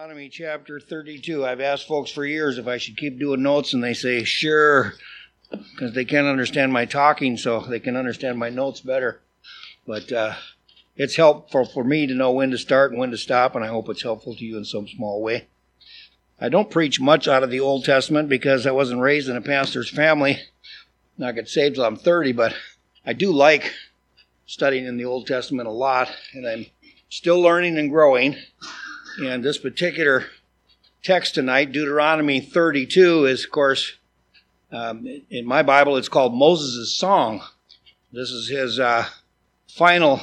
Deuteronomy chapter 32. I've asked folks for years if I should keep doing notes, and they say, sure, because they can't understand my talking, so they can understand my notes better. But uh, it's helpful for me to know when to start and when to stop, and I hope it's helpful to you in some small way. I don't preach much out of the Old Testament because I wasn't raised in a pastor's family. I got saved till I'm 30, but I do like studying in the Old Testament a lot, and I'm still learning and growing. And this particular text tonight, Deuteronomy 32, is, of course, um, in my Bible, it's called Moses' Song. This is his uh, final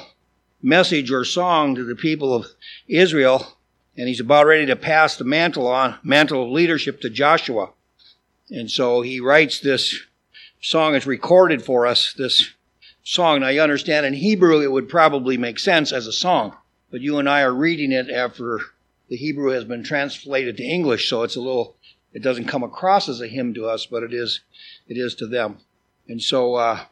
message or song to the people of Israel, and he's about ready to pass the mantle on, mantle of leadership to Joshua. And so he writes this song. It's recorded for us, this song. Now you understand in Hebrew it would probably make sense as a song, but you and I are reading it after the Hebrew has been translated to English, so it's a little, it doesn't come across as a hymn to us, but it is, it is to them. And so, uh,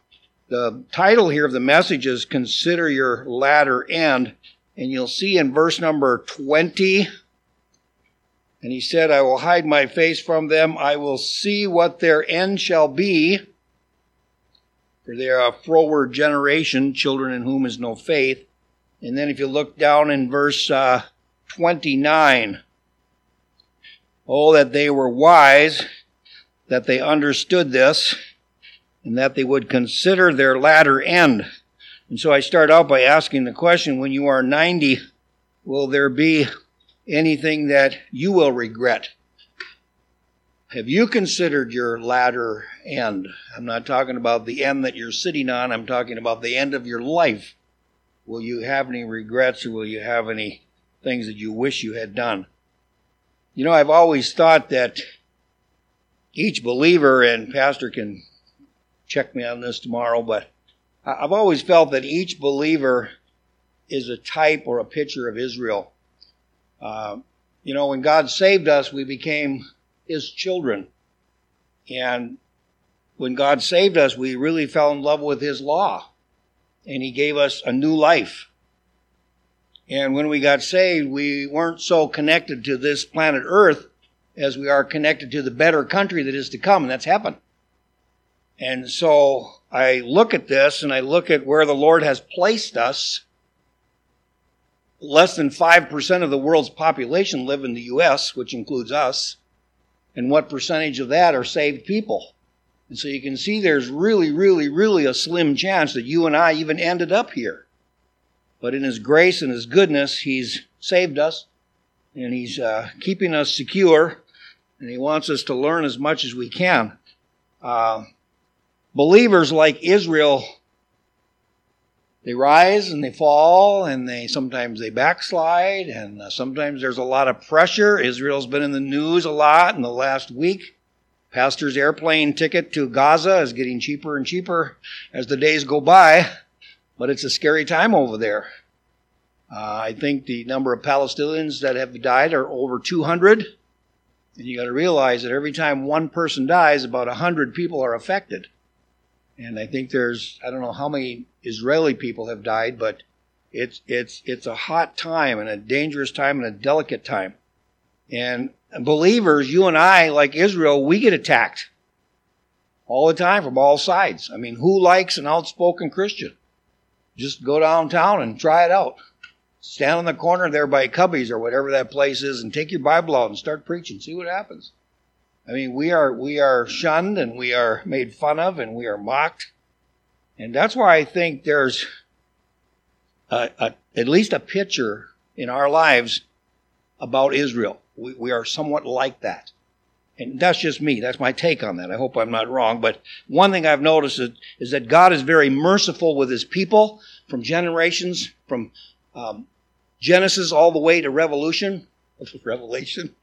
the title here of the message is Consider Your Latter End. And you'll see in verse number 20, and he said, I will hide my face from them. I will see what their end shall be. For they are a froward generation, children in whom is no faith. And then if you look down in verse uh, 29. Oh, that they were wise, that they understood this, and that they would consider their latter end. And so I start out by asking the question when you are 90, will there be anything that you will regret? Have you considered your latter end? I'm not talking about the end that you're sitting on, I'm talking about the end of your life. Will you have any regrets or will you have any things that you wish you had done. You know, I've always thought that each believer, and Pastor can check me on this tomorrow, but I've always felt that each believer is a type or a picture of Israel. Uh, you know, when God saved us, we became His children. And when God saved us, we really fell in love with His law. And He gave us a new life. And when we got saved, we weren't so connected to this planet Earth as we are connected to the better country that is to come, and that's heaven. And so I look at this and I look at where the Lord has placed us. Less than 5% of the world's population live in the U.S., which includes us. And what percentage of that are saved people? And so you can see there's really, really, really a slim chance that you and I even ended up here. But in His grace and His goodness, He's saved us and He's uh, keeping us secure and He wants us to learn as much as we can. Uh, believers like Israel, they rise and they fall and they sometimes they backslide and uh, sometimes there's a lot of pressure. Israel's been in the news a lot in the last week. Pastor's airplane ticket to Gaza is getting cheaper and cheaper as the days go by. But it's a scary time over there. Uh, I think the number of Palestinians that have died are over 200. And you got to realize that every time one person dies, about 100 people are affected. And I think there's, I don't know how many Israeli people have died, but it's, it's, it's a hot time and a dangerous time and a delicate time. And believers, you and I, like Israel, we get attacked all the time from all sides. I mean, who likes an outspoken Christian? Just go downtown and try it out. Stand on the corner there by Cubby's or whatever that place is and take your Bible out and start preaching. See what happens. I mean, we are we are shunned and we are made fun of and we are mocked. And that's why I think there's a, a, at least a picture in our lives about Israel. We, we are somewhat like that. And that's just me. That's my take on that. I hope I'm not wrong. But one thing I've noticed is, is that God is very merciful with his people from generations, from um, Genesis all the way to Revolution. Revelation.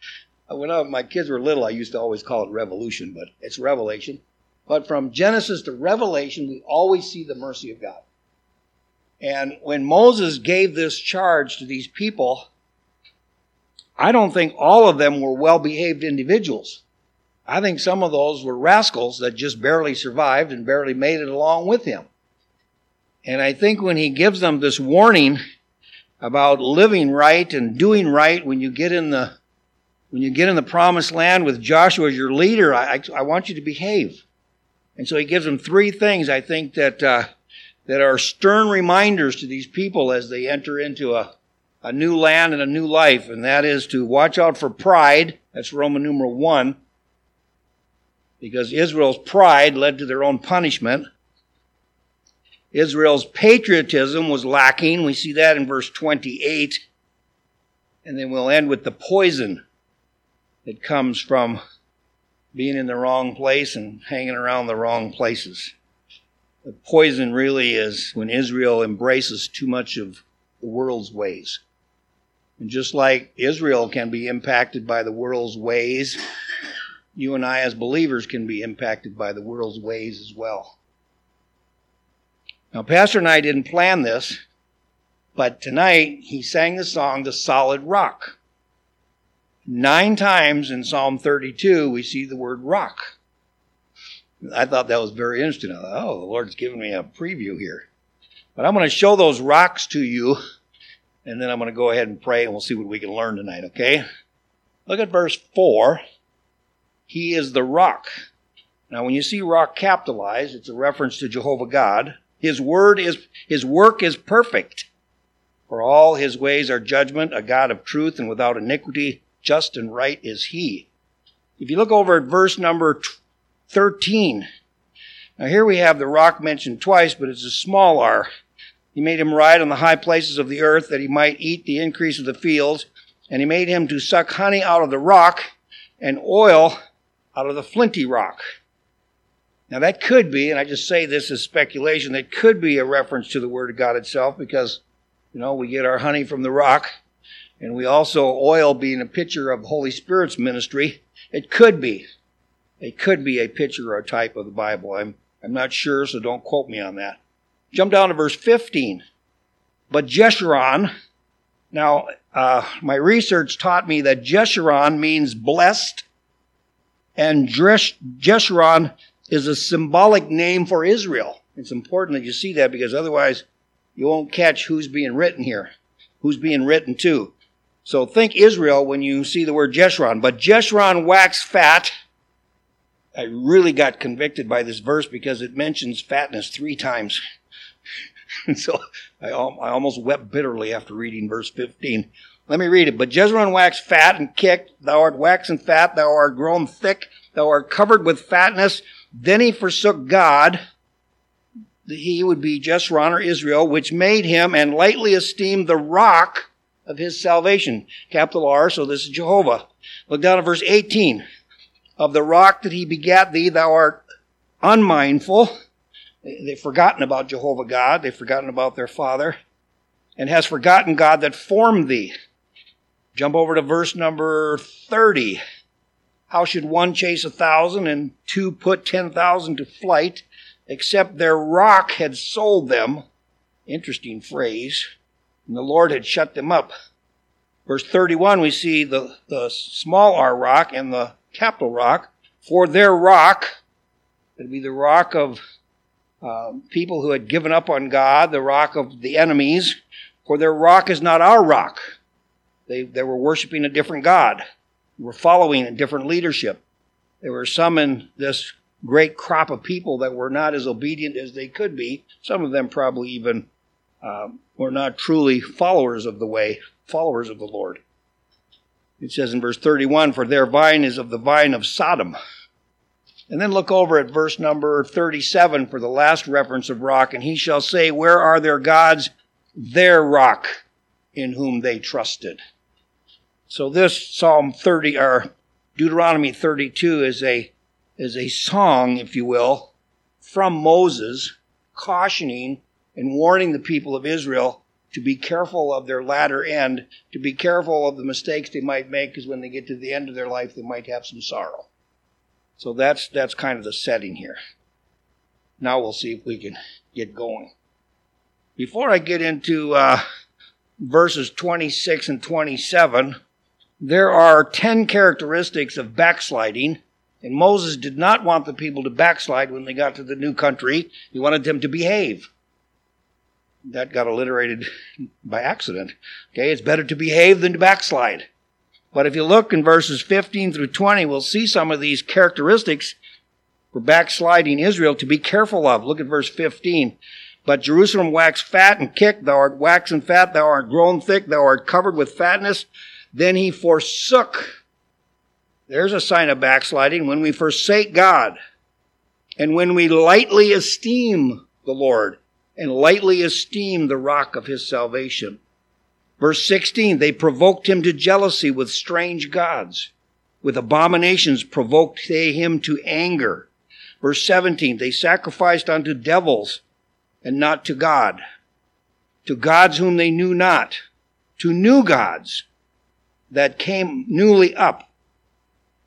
When I, my kids were little, I used to always call it Revolution, but it's Revelation. But from Genesis to Revelation, we always see the mercy of God. And when Moses gave this charge to these people, I don't think all of them were well behaved individuals. I think some of those were rascals that just barely survived and barely made it along with him. And I think when he gives them this warning about living right and doing right when you get in the when you get in the promised land with Joshua as your leader, I, I, want you to behave. And so he gives them three things I think that, uh, that are stern reminders to these people as they enter into a, a new land and a new life. And that is to watch out for pride. That's Roman numeral one. Because Israel's pride led to their own punishment. Israel's patriotism was lacking. We see that in verse 28. And then we'll end with the poison that comes from being in the wrong place and hanging around the wrong places. The poison really is when Israel embraces too much of the world's ways. And just like Israel can be impacted by the world's ways, you and I as believers can be impacted by the world's ways as well. Now, Pastor and I didn't plan this, but tonight he sang the song, The Solid Rock. Nine times in Psalm 32, we see the word rock. I thought that was very interesting. Thought, oh, the Lord's giving me a preview here. But I'm going to show those rocks to you, and then I'm going to go ahead and pray, and we'll see what we can learn tonight, okay? Look at verse 4. He is the rock. Now, when you see rock capitalized, it's a reference to Jehovah God. His word is, his work is perfect. For all his ways are judgment, a God of truth and without iniquity, just and right is he. If you look over at verse number 13, now here we have the rock mentioned twice, but it's a small r. He made him ride on the high places of the earth that he might eat the increase of the fields, and he made him to suck honey out of the rock and oil out of the flinty rock. Now that could be, and I just say this as speculation, that could be a reference to the Word of God itself because, you know, we get our honey from the rock and we also oil being a picture of Holy Spirit's ministry. It could be. It could be a picture or a type of the Bible. I'm, I'm not sure, so don't quote me on that. Jump down to verse 15. But Jeshurun, now, uh, my research taught me that Jeshurun means blessed, and Jeshurun is a symbolic name for Israel. It's important that you see that because otherwise you won't catch who's being written here, who's being written to. So think Israel when you see the word Jeshurun. But Jeshurun waxed fat. I really got convicted by this verse because it mentions fatness three times. so I, I almost wept bitterly after reading verse 15. Let me read it. But Jeshurun waxed fat and kicked. Thou art waxen fat. Thou art grown thick. Thou art covered with fatness. Then he forsook God. That he would be Jeshurun or Israel, which made him and lightly esteemed the rock of his salvation. Capital R, so this is Jehovah. Look down at verse 18. Of the rock that he begat thee, thou art unmindful. They've forgotten about Jehovah God. They've forgotten about their father. And has forgotten God that formed thee. Jump over to verse number 30. How should one chase a thousand and two put ten thousand to flight, except their rock had sold them? Interesting phrase. And the Lord had shut them up. Verse 31, we see the, the small r rock and the capital rock. For their rock, it'd be the rock of uh, people who had given up on God, the rock of the enemies. For their rock is not our rock. They, they were worshiping a different God were following a different leadership. There were some in this great crop of people that were not as obedient as they could be. Some of them probably even um, were not truly followers of the way, followers of the Lord. It says in verse 31, For their vine is of the vine of Sodom. And then look over at verse number 37 for the last reference of rock. And he shall say, Where are their gods? Their rock in whom they trusted. So this Psalm 30 or Deuteronomy 32 is a is a song, if you will, from Moses cautioning and warning the people of Israel to be careful of their latter end, to be careful of the mistakes they might make, because when they get to the end of their life, they might have some sorrow. So that's that's kind of the setting here. Now we'll see if we can get going. Before I get into uh, verses 26 and 27, there are 10 characteristics of backsliding, and Moses did not want the people to backslide when they got to the new country. He wanted them to behave. That got alliterated by accident. Okay, it's better to behave than to backslide. But if you look in verses 15 through 20, we'll see some of these characteristics for backsliding Israel to be careful of. Look at verse 15. But Jerusalem waxed fat and kicked, thou art waxen fat, thou art grown thick, thou art covered with fatness. Then he forsook. There's a sign of backsliding when we forsake God and when we lightly esteem the Lord and lightly esteem the rock of his salvation. Verse 16, they provoked him to jealousy with strange gods. With abominations provoked they him to anger. Verse 17, they sacrificed unto devils and not to God, to gods whom they knew not, to new gods that came newly up,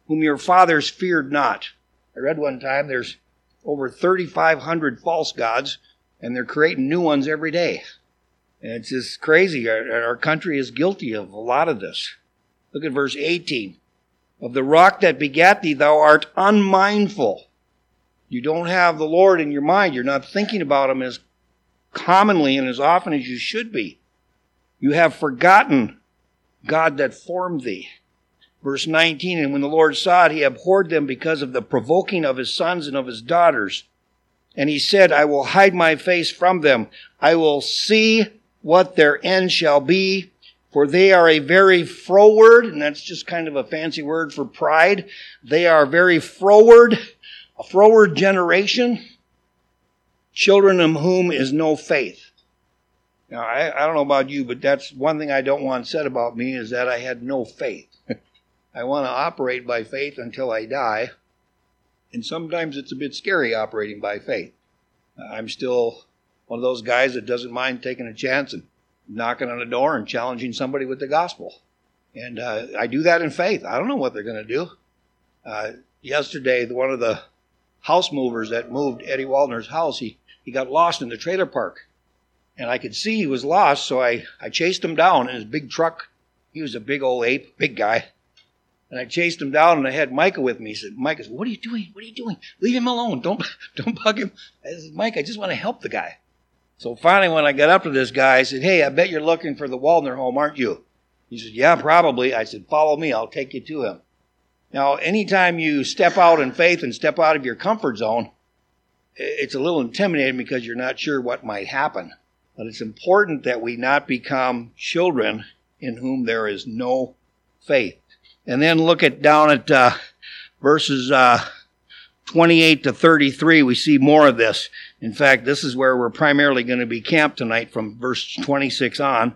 whom your fathers feared not. I read one time there's over 3,500 false gods, and they're creating new ones every day. It's just crazy. Our, our country is guilty of a lot of this. Look at verse 18. Of the rock that begat thee, thou art unmindful. You don't have the Lord in your mind. You're not thinking about him as commonly and as often as you should be. You have forgotten God that formed thee. Verse 19, and when the Lord saw it, he abhorred them because of the provoking of his sons and of his daughters. And he said, I will hide my face from them. I will see what their end shall be, for they are a very froward, and that's just kind of a fancy word for pride. They are very froward, a froward generation, children of whom is no faith. Now, I, I don't know about you, but that's one thing I don't want said about me is that I had no faith. I want to operate by faith until I die. And sometimes it's a bit scary operating by faith. I'm still one of those guys that doesn't mind taking a chance and knocking on a door and challenging somebody with the gospel. And uh, I do that in faith. I don't know what they're going to do. Uh, yesterday, one of the house movers that moved Eddie Waldner's house, he, he got lost in the trailer park. And I could see he was lost, so I, I chased him down in his big truck. He was a big old ape, big guy. And I chased him down, and I had Micah with me. He said, "Micah, what are you doing? What are you doing? Leave him alone. Don't don't bug him." I said, "Mike, I just want to help the guy." So finally, when I got up to this guy, I said, "Hey, I bet you're looking for the Waldner home, aren't you?" He said, "Yeah, probably." I said, "Follow me. I'll take you to him." Now, anytime you step out in faith and step out of your comfort zone, it's a little intimidating because you're not sure what might happen. But it's important that we not become children in whom there is no faith. And then look at down at uh, verses uh, 28 to 33. We see more of this. In fact, this is where we're primarily going to be camped tonight from verse 26 on.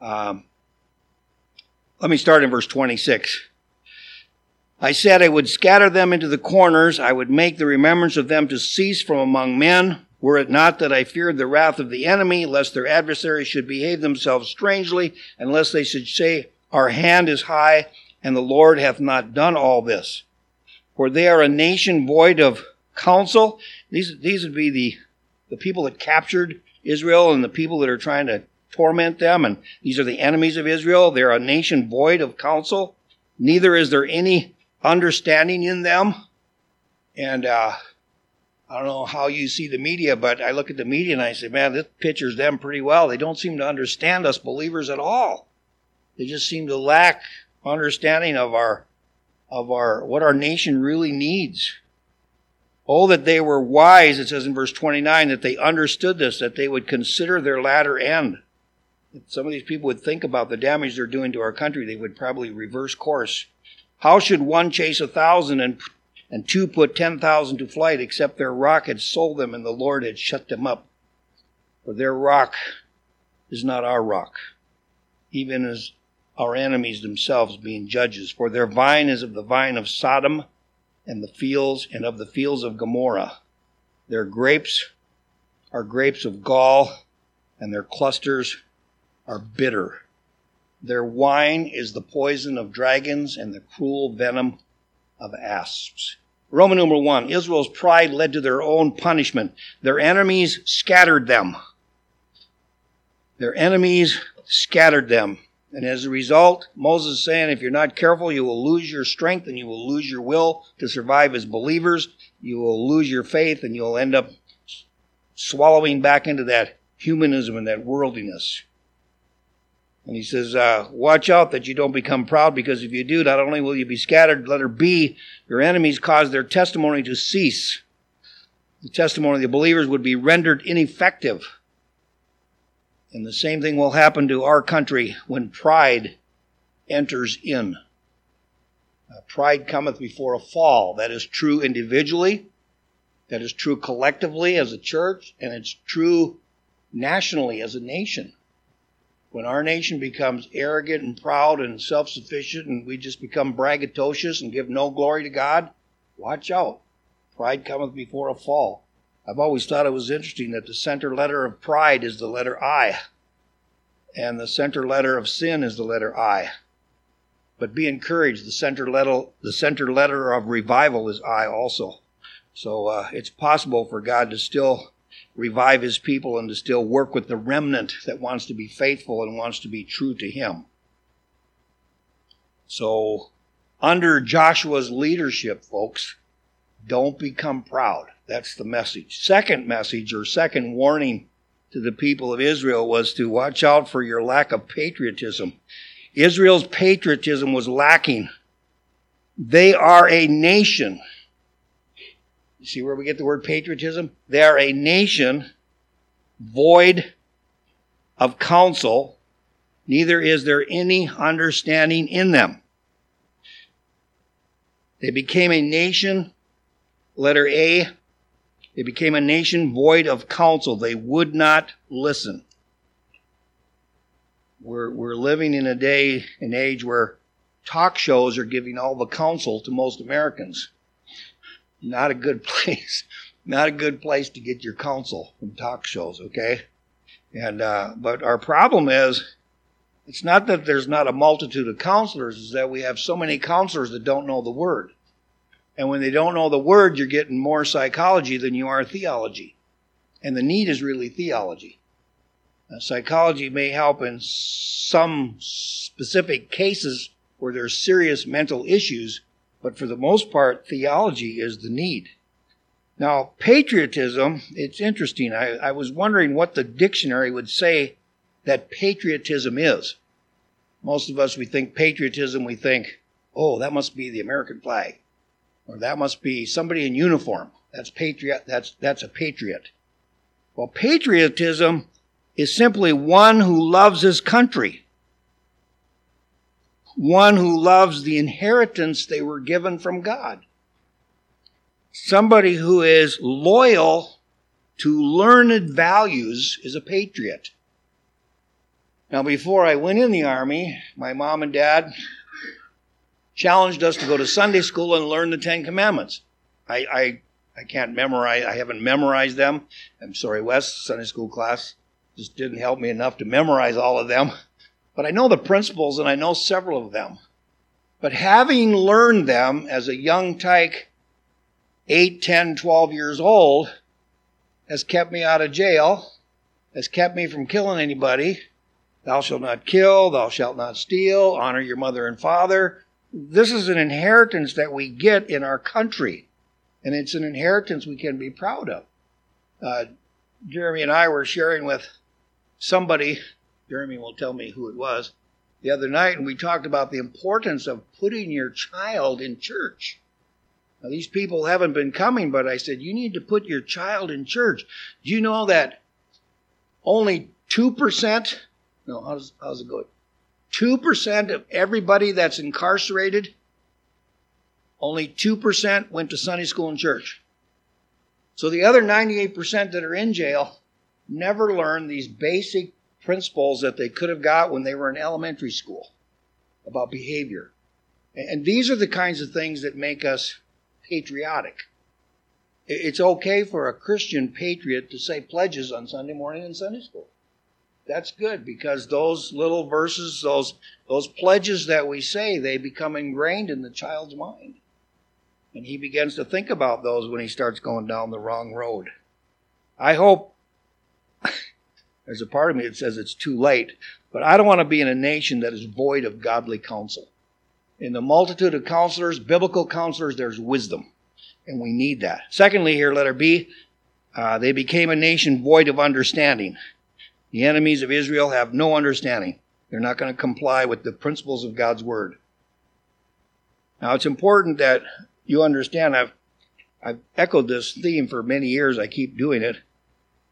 Um, let me start in verse 26. I said I would scatter them into the corners. I would make the remembrance of them to cease from among men. Were it not that I feared the wrath of the enemy, lest their adversaries should behave themselves strangely, and lest they should say, Our hand is high, and the Lord hath not done all this. For they are a nation void of counsel. These, these would be the, the people that captured Israel and the people that are trying to torment them, and these are the enemies of Israel. They're a nation void of counsel. Neither is there any understanding in them. And uh, I don't know how you see the media, but I look at the media and I say, man, this pictures them pretty well. They don't seem to understand us believers at all. They just seem to lack understanding of our of our what our nation really needs. Oh, that they were wise, it says in verse 29, that they understood this, that they would consider their latter end. If some of these people would think about the damage they're doing to our country, they would probably reverse course. How should one chase a thousand and, and two put ten thousand to flight, except their rock had sold them and the Lord had shut them up? For their rock is not our rock, even as our enemies themselves being judges. For their vine is of the vine of Sodom and the fields and of the fields of Gomorrah. Their grapes are grapes of gall, and their clusters are bitter. Their wine is the poison of dragons and the cruel venom of asps. Roman number one, Israel's pride led to their own punishment. Their enemies scattered them. Their enemies scattered them. And as a result, Moses is saying, if you're not careful, you will lose your strength and you will lose your will to survive as believers. You will lose your faith and you'll end up swallowing back into that humanism and that worldliness. And he says, uh, Watch out that you don't become proud, because if you do, not only will you be scattered, letter B, your enemies cause their testimony to cease. The testimony of the believers would be rendered ineffective. And the same thing will happen to our country when pride enters in. Uh, pride cometh before a fall. That is true individually, that is true collectively as a church, and it's true nationally as a nation. When our nation becomes arrogant and proud and self sufficient and we just become braggadocious and give no glory to God, watch out. Pride cometh before a fall. I've always thought it was interesting that the center letter of pride is the letter I, and the center letter of sin is the letter I. But be encouraged, the center letter, the center letter of revival is I also. So uh, it's possible for God to still revive his people and to still work with the remnant that wants to be faithful and wants to be true to him. So, under Joshua's leadership, folks, don't become proud. That's the message. Second message or second warning to the people of Israel was to watch out for your lack of patriotism. Israel's patriotism was lacking. They are a nation You See where we get the word patriotism? They are a nation void of counsel, neither is there any understanding in them. They became a nation, letter A, they became a nation void of counsel. They would not listen. We're, we're living in a day and age where talk shows are giving all the counsel to most Americans not a good place. Not a good place to get your counsel from talk shows, okay? And uh, but our problem is it's not that there's not a multitude of counselors, is that we have so many counselors that don't know the word. And when they don't know the word, you're getting more psychology than you are theology. And the need is really theology. Now, psychology may help in some specific cases where there's serious mental issues, but for the most part, theology is the need. Now, patriotism, it's interesting. I, I was wondering what the dictionary would say that patriotism is. Most of us, we think patriotism, we think, oh, that must be the American flag. Or that must be somebody in uniform. That's patriot, that's, that's a patriot. Well, patriotism is simply one who loves his country one who loves the inheritance they were given from God. Somebody who is loyal to learned values is a patriot. Now, before I went in the Army, my mom and dad challenged us to go to Sunday school and learn the Ten Commandments. I, I, I can't memorize, I haven't memorized them. I'm sorry, Wes, Sunday school class just didn't help me enough to memorize all of them. But I know the principles and I know several of them. But having learned them as a young tyke, 8, 10, 12 years old, has kept me out of jail, has kept me from killing anybody. Thou shalt not kill, thou shalt not steal, honor your mother and father. This is an inheritance that we get in our country, and it's an inheritance we can be proud of. Uh, Jeremy and I were sharing with somebody Jeremy will tell me who it was, the other night, and we talked about the importance of putting your child in church. Now, these people haven't been coming, but I said, you need to put your child in church. Do you know that only 2%, no, how's, how's it going? 2% of everybody that's incarcerated, only 2% went to Sunday school and church. So the other 98% that are in jail never learned these basic principles that they could have got when they were in elementary school about behavior. And these are the kinds of things that make us patriotic. It's okay for a Christian patriot to say pledges on Sunday morning in Sunday school. That's good because those little verses, those, those pledges that we say, they become ingrained in the child's mind. And he begins to think about those when he starts going down the wrong road. I hope there's a part of me that says it's too late, but I don't want to be in a nation that is void of godly counsel. In the multitude of counselors, biblical counselors, there's wisdom, and we need that. Secondly, here, letter B, uh, they became a nation void of understanding. The enemies of Israel have no understanding. They're not going to comply with the principles of God's Word. Now, it's important that you understand, I've, I've echoed this theme for many years, I keep doing it.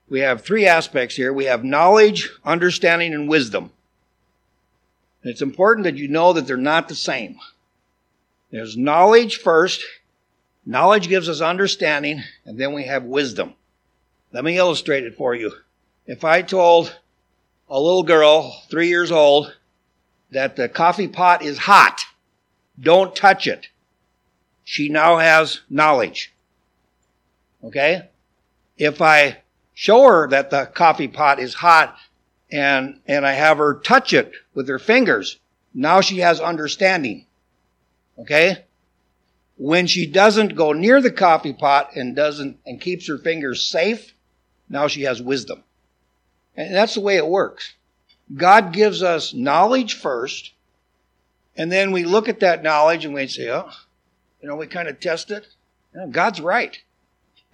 We have three aspects here we have knowledge, understanding, and wisdom. And it's important that you know that they're not the same. There's knowledge first, knowledge gives us understanding, and then we have wisdom. Let me illustrate it for you. If I told a little girl, three years old, that the coffee pot is hot, don't touch it. She now has knowledge. Okay? If I show her that the coffee pot is hot and, and I have her touch it with her fingers, now she has understanding. Okay? When she doesn't go near the coffee pot and doesn't, and keeps her fingers safe, now she has wisdom. And that's the way it works. God gives us knowledge first, and then we look at that knowledge and we say, oh, you know, we kind of test it. God's right.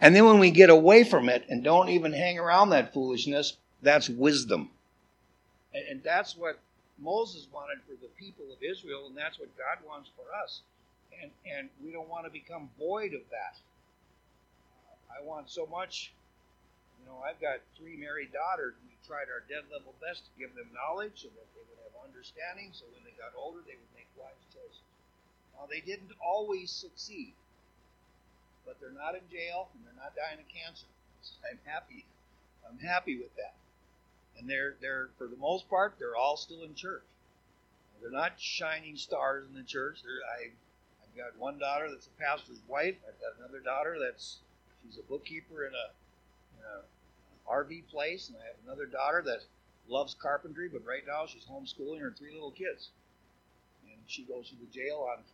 And then when we get away from it and don't even hang around that foolishness, that's wisdom. And, and that's what Moses wanted for the people of Israel, and that's what God wants for us. And, and we don't want to become void of that. I want so much. You know, I've got three married daughters, tried our dead level best to give them knowledge so that they would have understanding, so when they got older, they would make wise choices. Now, they didn't always succeed but they're not in jail and they're not dying of cancer. So I'm happy. I'm happy with that. And they're they're for the most part they're all still in church. They're not shining stars in the church. They're, I I've got one daughter that's a pastor's wife. I've got another daughter that's she's a bookkeeper in a, in a RV place, and I have another daughter that loves carpentry, but right now she's homeschooling her three little kids. And she goes to the jail on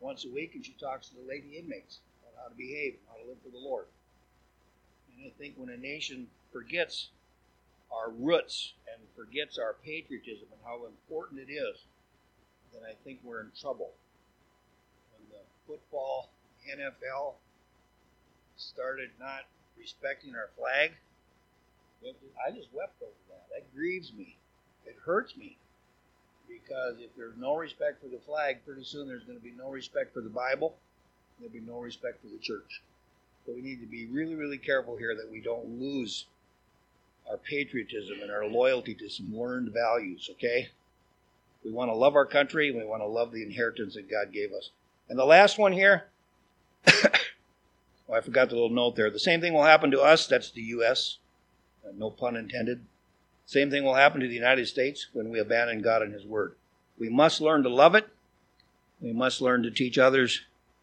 once a week and she talks to the lady inmates about how to behave, and how to live for the Lord. And I think when a nation forgets our roots and forgets our patriotism and how important it is, then I think we're in trouble. When the football NFL started not respecting our flag, I just wept over that. That grieves me. It hurts me. Because if there's no respect for the flag, pretty soon there's going to be no respect for the Bible There'll be no respect for the church. So we need to be really, really careful here that we don't lose our patriotism and our loyalty to some learned values, okay? We want to love our country we want to love the inheritance that God gave us. And the last one here, oh, I forgot the little note there. The same thing will happen to us, that's the U.S., no pun intended. Same thing will happen to the United States when we abandon God and His Word. We must learn to love it. We must learn to teach others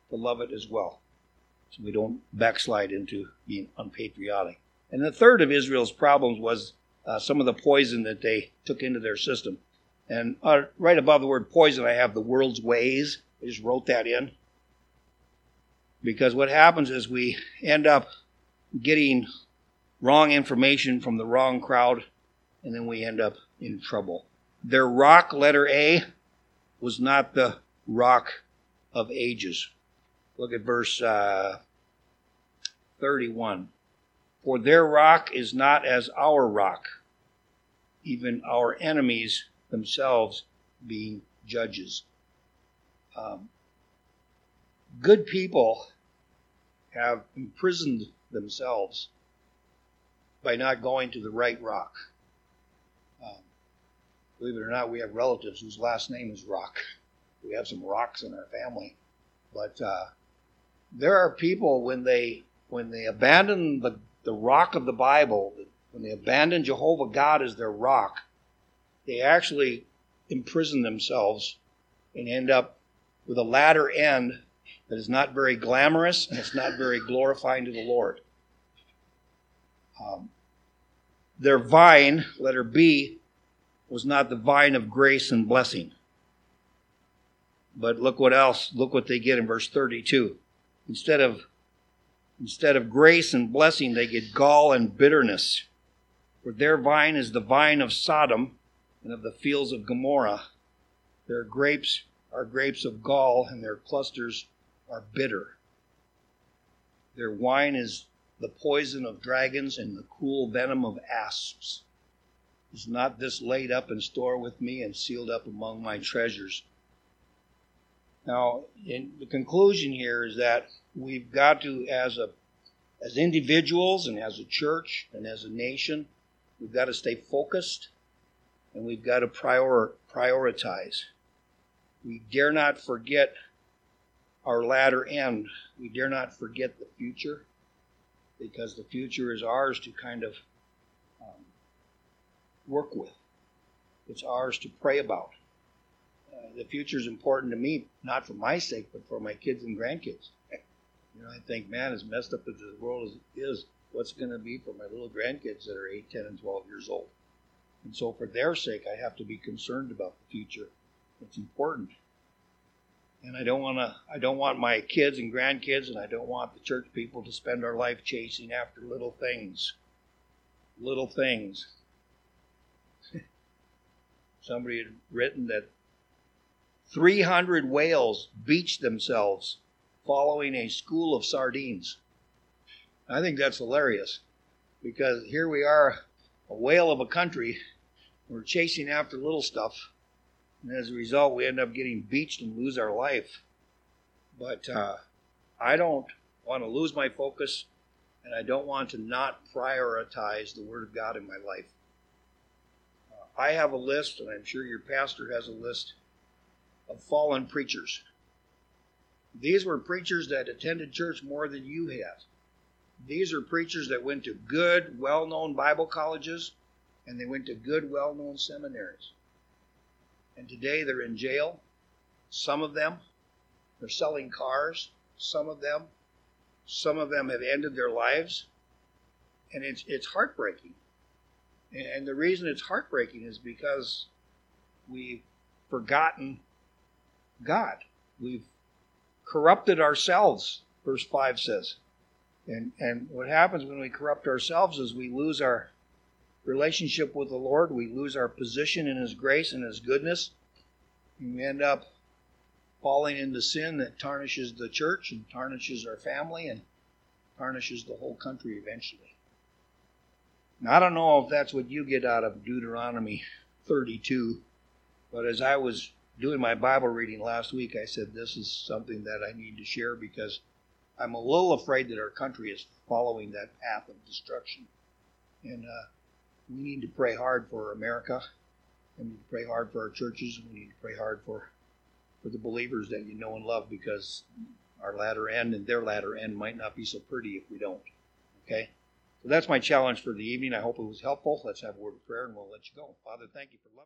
to love it as well. So we don't backslide into being unpatriotic. And the third of Israel's problems was uh, some of the poison that they took into their system. And uh, right above the word poison, I have the world's ways. I just wrote that in. Because what happens is we end up getting wrong information from the wrong crowd, and then we end up in trouble. Their rock, letter A, was not the rock of ages. Look at verse uh, 31. For their rock is not as our rock, even our enemies themselves being judges. Um, good people have imprisoned themselves by not going to the right rock. Um, believe it or not, we have relatives whose last name is Rock. We have some rocks in our family. But uh, there are people when they when they abandon the, the rock of the Bible, when they abandon Jehovah God as their rock, they actually imprison themselves and end up with a latter end that is not very glamorous and it's not very glorifying to the Lord. Um, their vine, letter B, was not the vine of grace and blessing. But look what else, look what they get in verse 32. Instead of instead of grace and blessing, they get gall and bitterness. For their vine is the vine of Sodom and of the fields of Gomorrah. Their grapes are grapes of gall, and their clusters are bitter. Their wine is the poison of dragons and the cruel venom of asps. Is not this laid up in store with me and sealed up among my treasures? Now, the conclusion here is that we've got to, as a as individuals and as a church and as a nation, we've got to stay focused and we've got to prior, prioritize. We dare not forget our latter end. We dare not forget the future because the future is ours to kind of um, work with. It's ours to pray about. Uh, the future is important to me, not for my sake, but for my kids and grandkids. You know, I think, man, as messed up as the world is, what's going to be for my little grandkids that are 8, 10, and 12 years old? And so, for their sake, I have to be concerned about the future. It's important. And I don't want to. I don't want my kids and grandkids, and I don't want the church people to spend our life chasing after little things. Little things. Somebody had written that 300 whales beached themselves following a school of sardines. I think that's hilarious because here we are, a whale of a country. We're chasing after little stuff. And as a result, we end up getting beached and lose our life. But uh, I don't want to lose my focus, and I don't want to not prioritize the Word of God in my life. Uh, I have a list, and I'm sure your pastor has a list of fallen preachers. These were preachers that attended church more than you have. These are preachers that went to good, well known Bible colleges and they went to good, well known seminaries. And today they're in jail. Some of them, they're selling cars. Some of them, some of them have ended their lives. And it's, it's heartbreaking. And the reason it's heartbreaking is because we've forgotten God. We've corrupted ourselves, verse 5 says. And, and what happens when we corrupt ourselves is we lose our relationship with the Lord, we lose our position in His grace and His goodness, and we end up falling into sin that tarnishes the church and tarnishes our family and tarnishes the whole country eventually. Now, I don't know if that's what you get out of Deuteronomy 32, but as I was doing my Bible reading last week, I said this is something that I need to share because I'm a little afraid that our country is following that path of destruction. And uh, we need to pray hard for America. And we need to pray hard for our churches. And we need to pray hard for, for the believers that you know and love because our latter end and their latter end might not be so pretty if we don't. Okay? So that's my challenge for the evening. I hope it was helpful. Let's have a word of prayer and we'll let you go. Father, thank you for love.